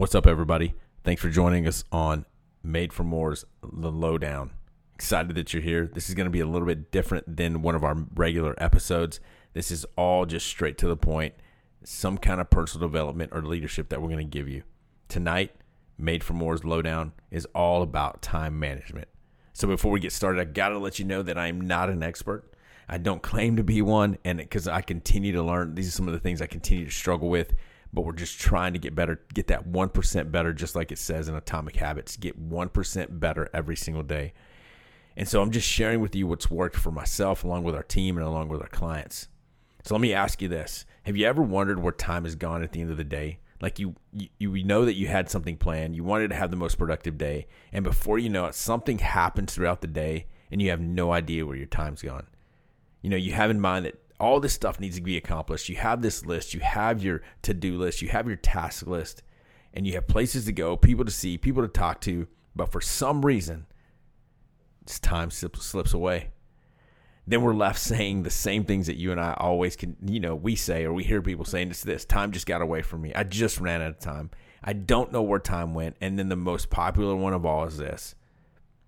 What's up, everybody? Thanks for joining us on Made for More's The Lowdown. Excited that you're here. This is going to be a little bit different than one of our regular episodes. This is all just straight to the point, some kind of personal development or leadership that we're going to give you. Tonight, Made for More's Lowdown is all about time management. So before we get started, I got to let you know that I am not an expert. I don't claim to be one, and because I continue to learn, these are some of the things I continue to struggle with. But we're just trying to get better, get that one percent better, just like it says in Atomic Habits. Get one percent better every single day. And so I'm just sharing with you what's worked for myself, along with our team, and along with our clients. So let me ask you this: Have you ever wondered where time has gone at the end of the day? Like you, you, you know that you had something planned, you wanted to have the most productive day, and before you know it, something happens throughout the day, and you have no idea where your time's gone. You know, you have in mind that all this stuff needs to be accomplished. You have this list, you have your to do list, you have your task list, and you have places to go, people to see, people to talk to, but for some reason, this time slips away then we're left saying the same things that you and I always can, you know, we say or we hear people saying it's this time just got away from me. I just ran out of time. I don't know where time went. And then the most popular one of all is this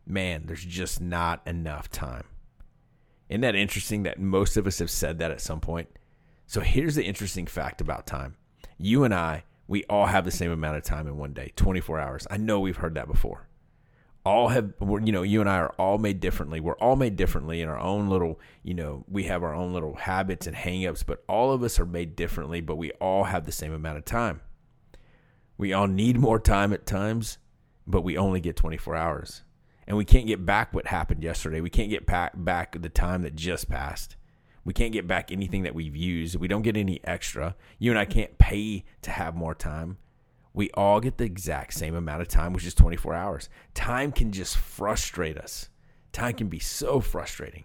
man, there's just not enough time. Isn't that interesting that most of us have said that at some point? So here's the interesting fact about time. You and I, we all have the same amount of time in one day, 24 hours. I know we've heard that before all have you know you and I are all made differently. We're all made differently in our own little you know we have our own little habits and hangups, but all of us are made differently. But we all have the same amount of time. We all need more time at times, but we only get 24 hours, and we can't get back what happened yesterday. We can't get back the time that just passed. We can't get back anything that we've used. We don't get any extra. You and I can't pay to have more time we all get the exact same amount of time, which is 24 hours. Time can just frustrate us. Time can be so frustrating.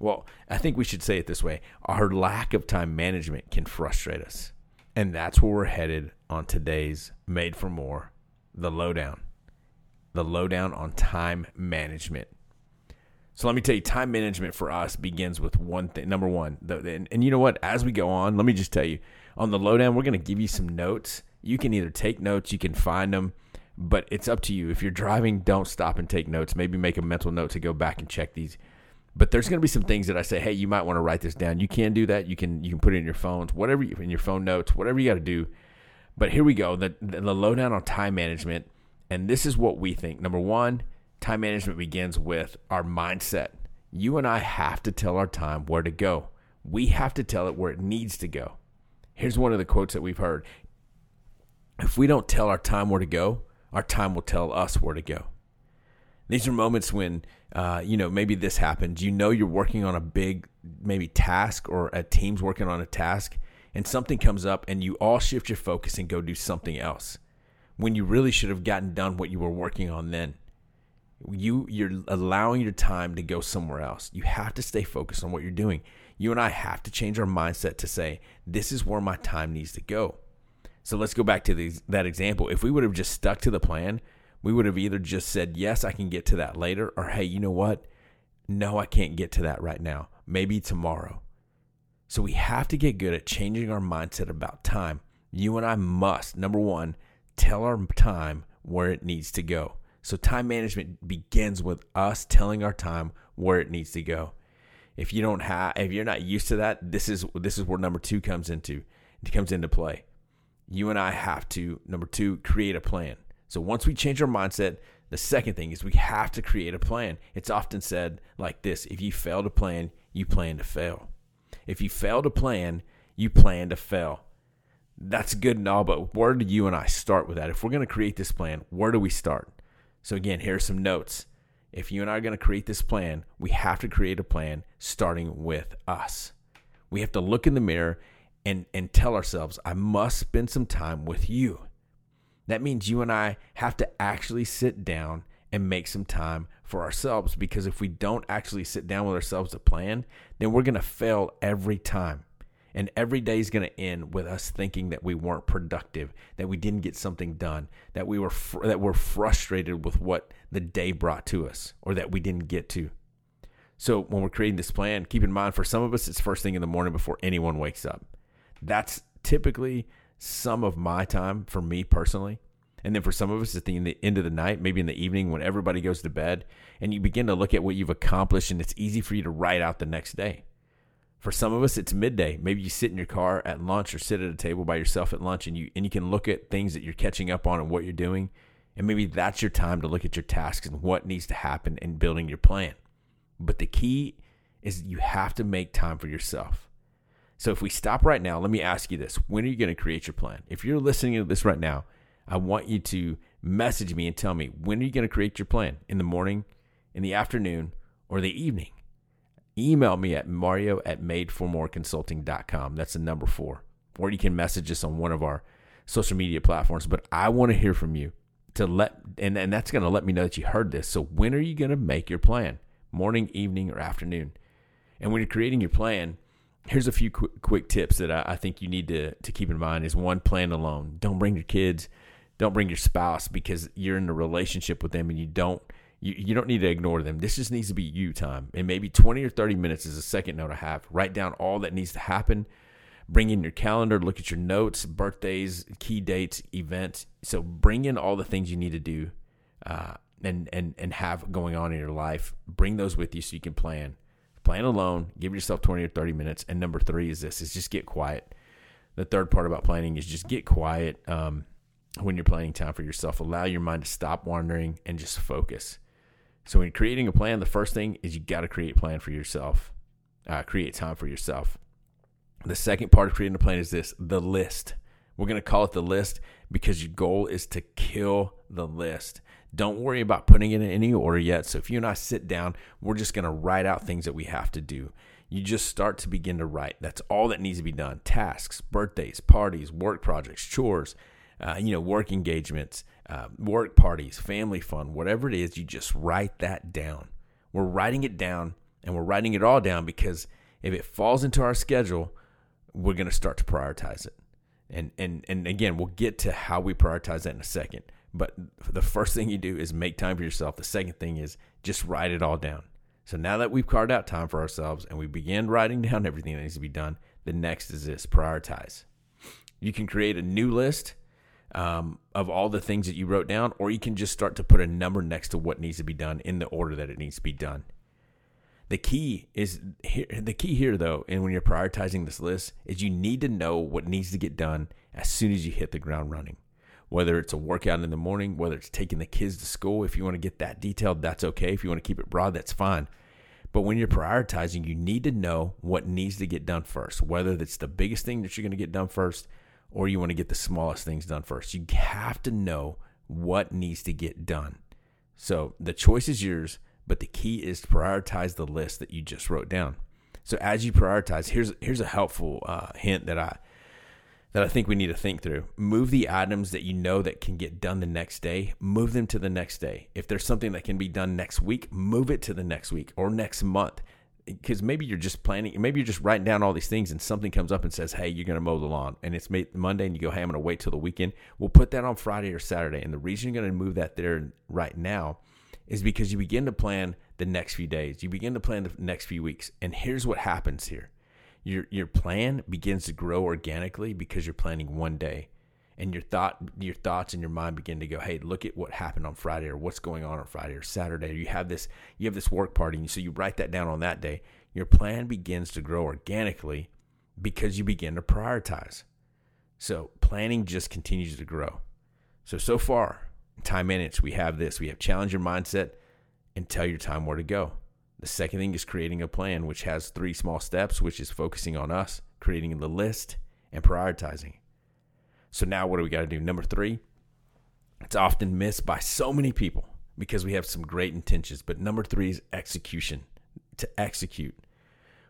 Well, I think we should say it this way our lack of time management can frustrate us. And that's where we're headed on today's Made for More, the lowdown. The lowdown on time management. So let me tell you, time management for us begins with one thing. Number one, the, and, and you know what? As we go on, let me just tell you on the lowdown, we're going to give you some notes you can either take notes, you can find them, but it's up to you. If you're driving, don't stop and take notes. Maybe make a mental note to go back and check these. But there's going to be some things that I say, hey, you might want to write this down. You can do that. You can you can put it in your phones, whatever you, in your phone notes, whatever you got to do. But here we go. The, the the lowdown on time management, and this is what we think. Number one, time management begins with our mindset. You and I have to tell our time where to go. We have to tell it where it needs to go. Here's one of the quotes that we've heard if we don't tell our time where to go, our time will tell us where to go. These are moments when, uh, you know, maybe this happens. You know, you're working on a big, maybe task or a team's working on a task, and something comes up, and you all shift your focus and go do something else when you really should have gotten done what you were working on then. You you're allowing your time to go somewhere else. You have to stay focused on what you're doing. You and I have to change our mindset to say, this is where my time needs to go. So let's go back to these, that example. If we would have just stuck to the plan, we would have either just said, yes, I can get to that later, or hey, you know what? No, I can't get to that right now. Maybe tomorrow. So we have to get good at changing our mindset about time. You and I must, number one, tell our time where it needs to go. So time management begins with us telling our time where it needs to go. If you don't have if you're not used to that, this is this is where number 2 comes into it comes into play you and I have to, number two, create a plan. So once we change our mindset, the second thing is we have to create a plan. It's often said like this if you fail to plan, you plan to fail. If you fail to plan, you plan to fail. That's good and all, but where do you and I start with that? If we're going to create this plan, where do we start? So, again, here are some notes. If you and I are going to create this plan, we have to create a plan starting with us. We have to look in the mirror and and tell ourselves I must spend some time with you. That means you and I have to actually sit down and make some time for ourselves because if we don't actually sit down with ourselves to plan, then we're going to fail every time. And every day is going to end with us thinking that we weren't productive, that we didn't get something done, that we were fr- that we're frustrated with what the day brought to us or that we didn't get to. So when we're creating this plan, keep in mind for some of us it's first thing in the morning before anyone wakes up. That's typically some of my time for me personally. And then for some of us, at the, the end of the night, maybe in the evening when everybody goes to bed, and you begin to look at what you've accomplished, and it's easy for you to write out the next day. For some of us, it's midday. Maybe you sit in your car at lunch or sit at a table by yourself at lunch, and you and you can look at things that you're catching up on and what you're doing, and maybe that's your time to look at your tasks and what needs to happen in building your plan. But the key is you have to make time for yourself. So if we stop right now, let me ask you this: When are you going to create your plan? If you're listening to this right now, I want you to message me and tell me when are you going to create your plan? In the morning, in the afternoon, or the evening? Email me at mario at made4moreconsulting.com. That's the number four. Or you can message us on one of our social media platforms. But I want to hear from you to let, and, and that's going to let me know that you heard this. So when are you going to make your plan? Morning, evening, or afternoon? And when you're creating your plan, here's a few quick, quick tips that I, I, think you need to, to keep in mind is one, plan alone. Don't bring your kids, don't bring your spouse because you're in a relationship with them and you don't you, you don't need to ignore them. This just needs to be you time. And maybe 20 or 30 minutes is a second note to have. Write down all that needs to happen. Bring in your calendar, look at your notes, birthdays, key dates, events. So bring in all the things you need to do uh, and, and, and have going on in your life. Bring those with you so you can plan plan alone, give yourself 20 or 30 minutes. And number three is this, is just get quiet. The third part about planning is just get quiet um, when you're planning time for yourself. Allow your mind to stop wandering and just focus. So when creating a plan, the first thing is you got to create a plan for yourself. Uh, create time for yourself. The second part of creating a plan is this, the list. We're going to call it the list because your goal is to kill the list. Don't worry about putting it in any order yet. So if you and I sit down, we're just going to write out things that we have to do. You just start to begin to write. That's all that needs to be done. Tasks, birthdays, parties, work projects, chores, uh, you know, work engagements, uh, work parties, family fun, whatever it is, you just write that down. We're writing it down and we're writing it all down because if it falls into our schedule, we're going to start to prioritize it. And, and, and again, we'll get to how we prioritize that in a second. But the first thing you do is make time for yourself. The second thing is just write it all down. So now that we've carved out time for ourselves and we begin writing down everything that needs to be done, the next is this prioritize. You can create a new list um, of all the things that you wrote down, or you can just start to put a number next to what needs to be done in the order that it needs to be done. The key is here, the key here though, and when you're prioritizing this list, is you need to know what needs to get done as soon as you hit the ground running whether it's a workout in the morning, whether it's taking the kids to school. If you want to get that detailed, that's okay. If you want to keep it broad, that's fine. But when you're prioritizing, you need to know what needs to get done first, whether that's the biggest thing that you're going to get done first or you want to get the smallest things done first. You have to know what needs to get done. So the choice is yours, but the key is to prioritize the list that you just wrote down. So as you prioritize, here's here's a helpful uh, hint that I that I think we need to think through. Move the items that you know that can get done the next day, move them to the next day. If there's something that can be done next week, move it to the next week or next month. Because maybe you're just planning, maybe you're just writing down all these things and something comes up and says, Hey, you're going to mow the lawn. And it's Monday and you go, Hey, I'm going to wait till the weekend. We'll put that on Friday or Saturday. And the reason you're going to move that there right now is because you begin to plan the next few days, you begin to plan the next few weeks. And here's what happens here your your plan begins to grow organically because you're planning one day and your thought your thoughts in your mind begin to go hey look at what happened on friday or what's going on on friday or saturday. You have this you have this work party and so you write that down on that day. Your plan begins to grow organically because you begin to prioritize. So planning just continues to grow. So so far time minutes we have this. We have challenge your mindset and tell your time where to go. The second thing is creating a plan, which has three small steps, which is focusing on us, creating the list, and prioritizing. So now what do we got to do? Number three, it's often missed by so many people because we have some great intentions. But number three is execution. To execute.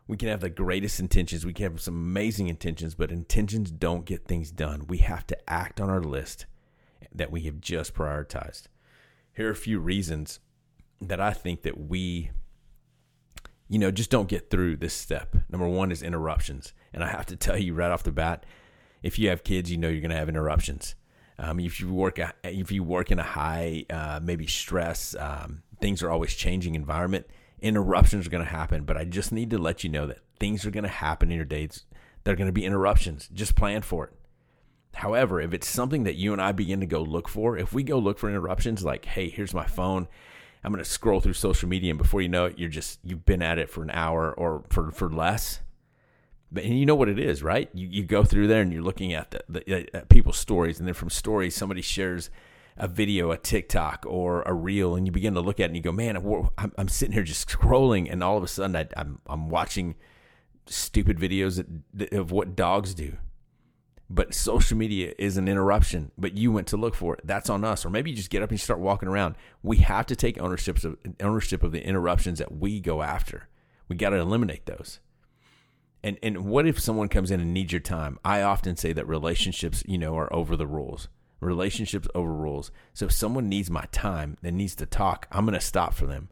We can have the greatest intentions. We can have some amazing intentions, but intentions don't get things done. We have to act on our list that we have just prioritized. Here are a few reasons that I think that we you know, just don't get through this step. Number one is interruptions. And I have to tell you right off the bat, if you have kids, you know you're going to have interruptions. Um, if you work, if you work in a high, uh, maybe stress, um, things are always changing environment. Interruptions are going to happen, but I just need to let you know that things are going to happen in your days. There are going to be interruptions. Just plan for it. However, if it's something that you and I begin to go look for, if we go look for interruptions like, hey, here's my phone, I'm going to scroll through social media, and before you know it, you're just, you've been at it for an hour or for, for less. And you know what it is, right? You, you go through there and you're looking at the, the uh, at people's stories, and then from stories, somebody shares a video, a TikTok, or a reel, and you begin to look at it and you go, man, I'm, I'm sitting here just scrolling, and all of a sudden I, I'm, I'm watching stupid videos of what dogs do but social media is an interruption, but you went to look for it. That's on us. Or maybe you just get up and you start walking around. We have to take ownership of ownership of the interruptions that we go after. We got to eliminate those. And and what if someone comes in and needs your time? I often say that relationships, you know, are over the rules. Relationships over rules. So if someone needs my time that needs to talk, I'm going to stop for them.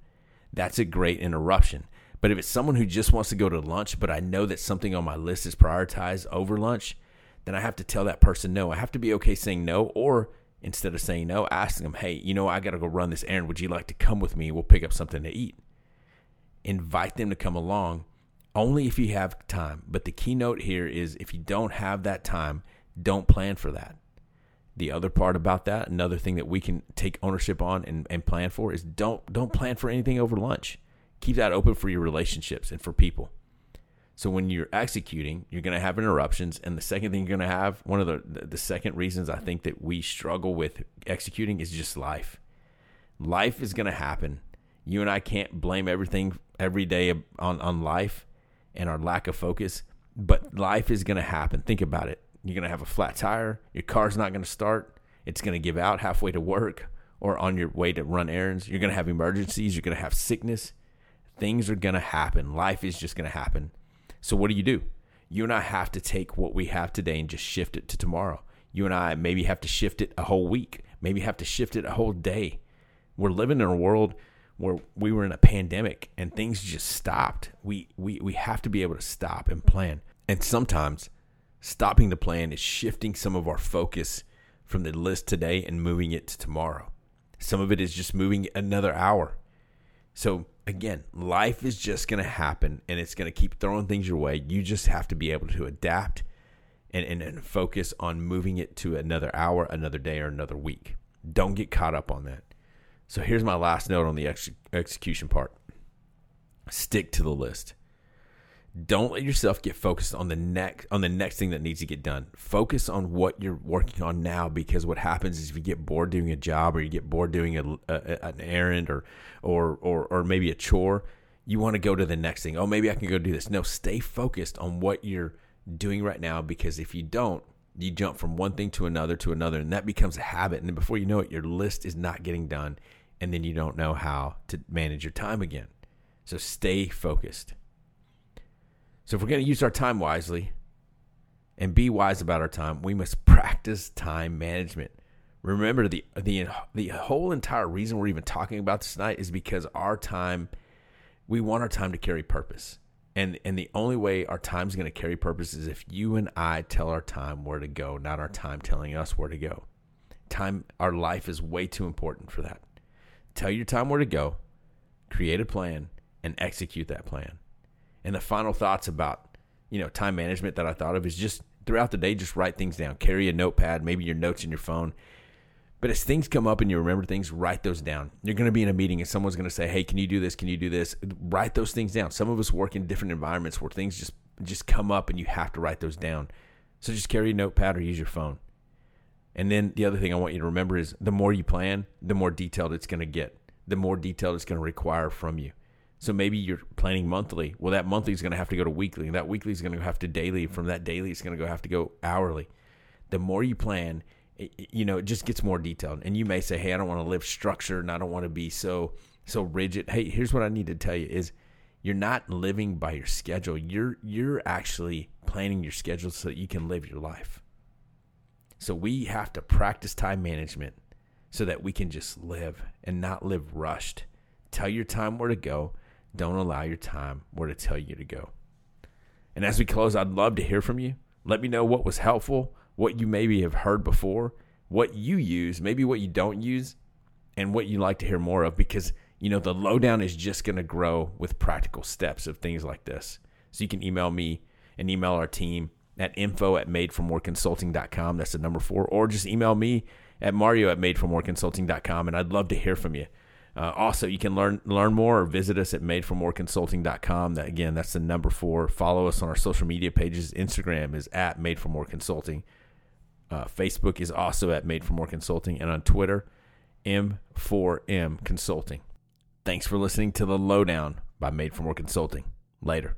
That's a great interruption. But if it's someone who just wants to go to lunch, but I know that something on my list is prioritized over lunch, then I have to tell that person no. I have to be okay saying no, or instead of saying no, asking them, hey, you know, I got to go run this errand. Would you like to come with me? We'll pick up something to eat. Invite them to come along only if you have time. But the keynote here is if you don't have that time, don't plan for that. The other part about that, another thing that we can take ownership on and, and plan for is don't don't plan for anything over lunch. Keep that open for your relationships and for people. So when you're executing, you're going to have interruptions, and the second thing you're going to have, one of the the second reasons I think that we struggle with executing is just life. Life is going to happen. You and I can't blame everything every day on on life and our lack of focus, but life is going to happen. Think about it. You're going to have a flat tire. Your car's not going to start. It's going to give out halfway to work or on your way to run errands. You're going to have emergencies. You're going to have sickness. Things are going to happen. Life is just going to happen. So what do you do? You and I have to take what we have today and just shift it to tomorrow. You and I maybe have to shift it a whole week, maybe have to shift it a whole day. We're living in a world where we were in a pandemic and things just stopped. We we we have to be able to stop and plan. And sometimes stopping the plan is shifting some of our focus from the list today and moving it to tomorrow. Some of it is just moving another hour. So again, life is just going to happen and it's going to keep throwing things your way. You just have to be able to adapt and, and, and, focus on moving it to another hour, another day, or another week. Don't get caught up on that. So here's my last note on the ex- execution part stick to the list don't let yourself get focused on the next on the next thing that needs to get done. Focus on what you're working on now because what happens is if you get bored doing a job or you get bored doing a, a an errand or, or or or maybe a chore, you want to go to the next thing. Oh, maybe I can go do this. No, stay focused on what you're doing right now because if you don't, you jump from one thing to another to another and that becomes a habit and before you know it your list is not getting done and then you don't know how to manage your time again. So stay focused. So if we're going to use our time wisely and be wise about our time, we must practice time management. Remember the the the whole entire reason we're even talking about this tonight is because our time we want our time to carry purpose. And and the only way our time is going to carry purpose is if you and I tell our time where to go, not our time telling us where to go. Time our life is way too important for that. Tell your time where to go, create a plan and execute that plan. And the final thoughts about, you know, time management that I thought of is just throughout the day, just write things down. Carry a notepad, maybe your notes in your phone. But as things come up and you remember things, write those down. You're going to be in a meeting and someone's going to say, "Hey, can you do this? Can you do this?" Write those things down. Some of us work in different environments where things just just come up and you have to write those down. So just carry a notepad or use your phone. And then the other thing I want you to remember is the more you plan, the more detailed it's going to get. The more detailed it's going to require from you. So maybe you're planning monthly. Well, that monthly is going to have to go to weekly, that weekly is going to have to daily. From that daily, it's going to go have to go hourly. The more you plan, it, you know, it just gets more detailed. And you may say, "Hey, I don't want to live structured, and I don't want to be so so rigid." Hey, here's what I need to tell you: is you're not living by your schedule. You're you're actually planning your schedule so that you can live your life. So we have to practice time management so that we can just live and not live rushed. Tell your time where to go don't allow your time where to tell you to go. And as we close, I'd love to hear from you. Let me know what was helpful, what you maybe have heard before, what you use, maybe what you don't use, and what you like to hear more of because you know the lowdown is just going to grow with practical steps of things like this. So you can email me and email our team at info at made4moreconsulting.com. That's the number four. Or just email me at mario at made4moreconsulting.com, and I'd love to hear from you. Uh, also, you can learn learn more or visit us at made4moreconsulting.com. That again, that's the number four. Follow us on our social media pages. Instagram is at Made for More Consulting. Uh, Facebook is also at Made for More Consulting, and on Twitter, M4M Consulting. Thanks for listening to the Lowdown by Made for More Consulting. Later.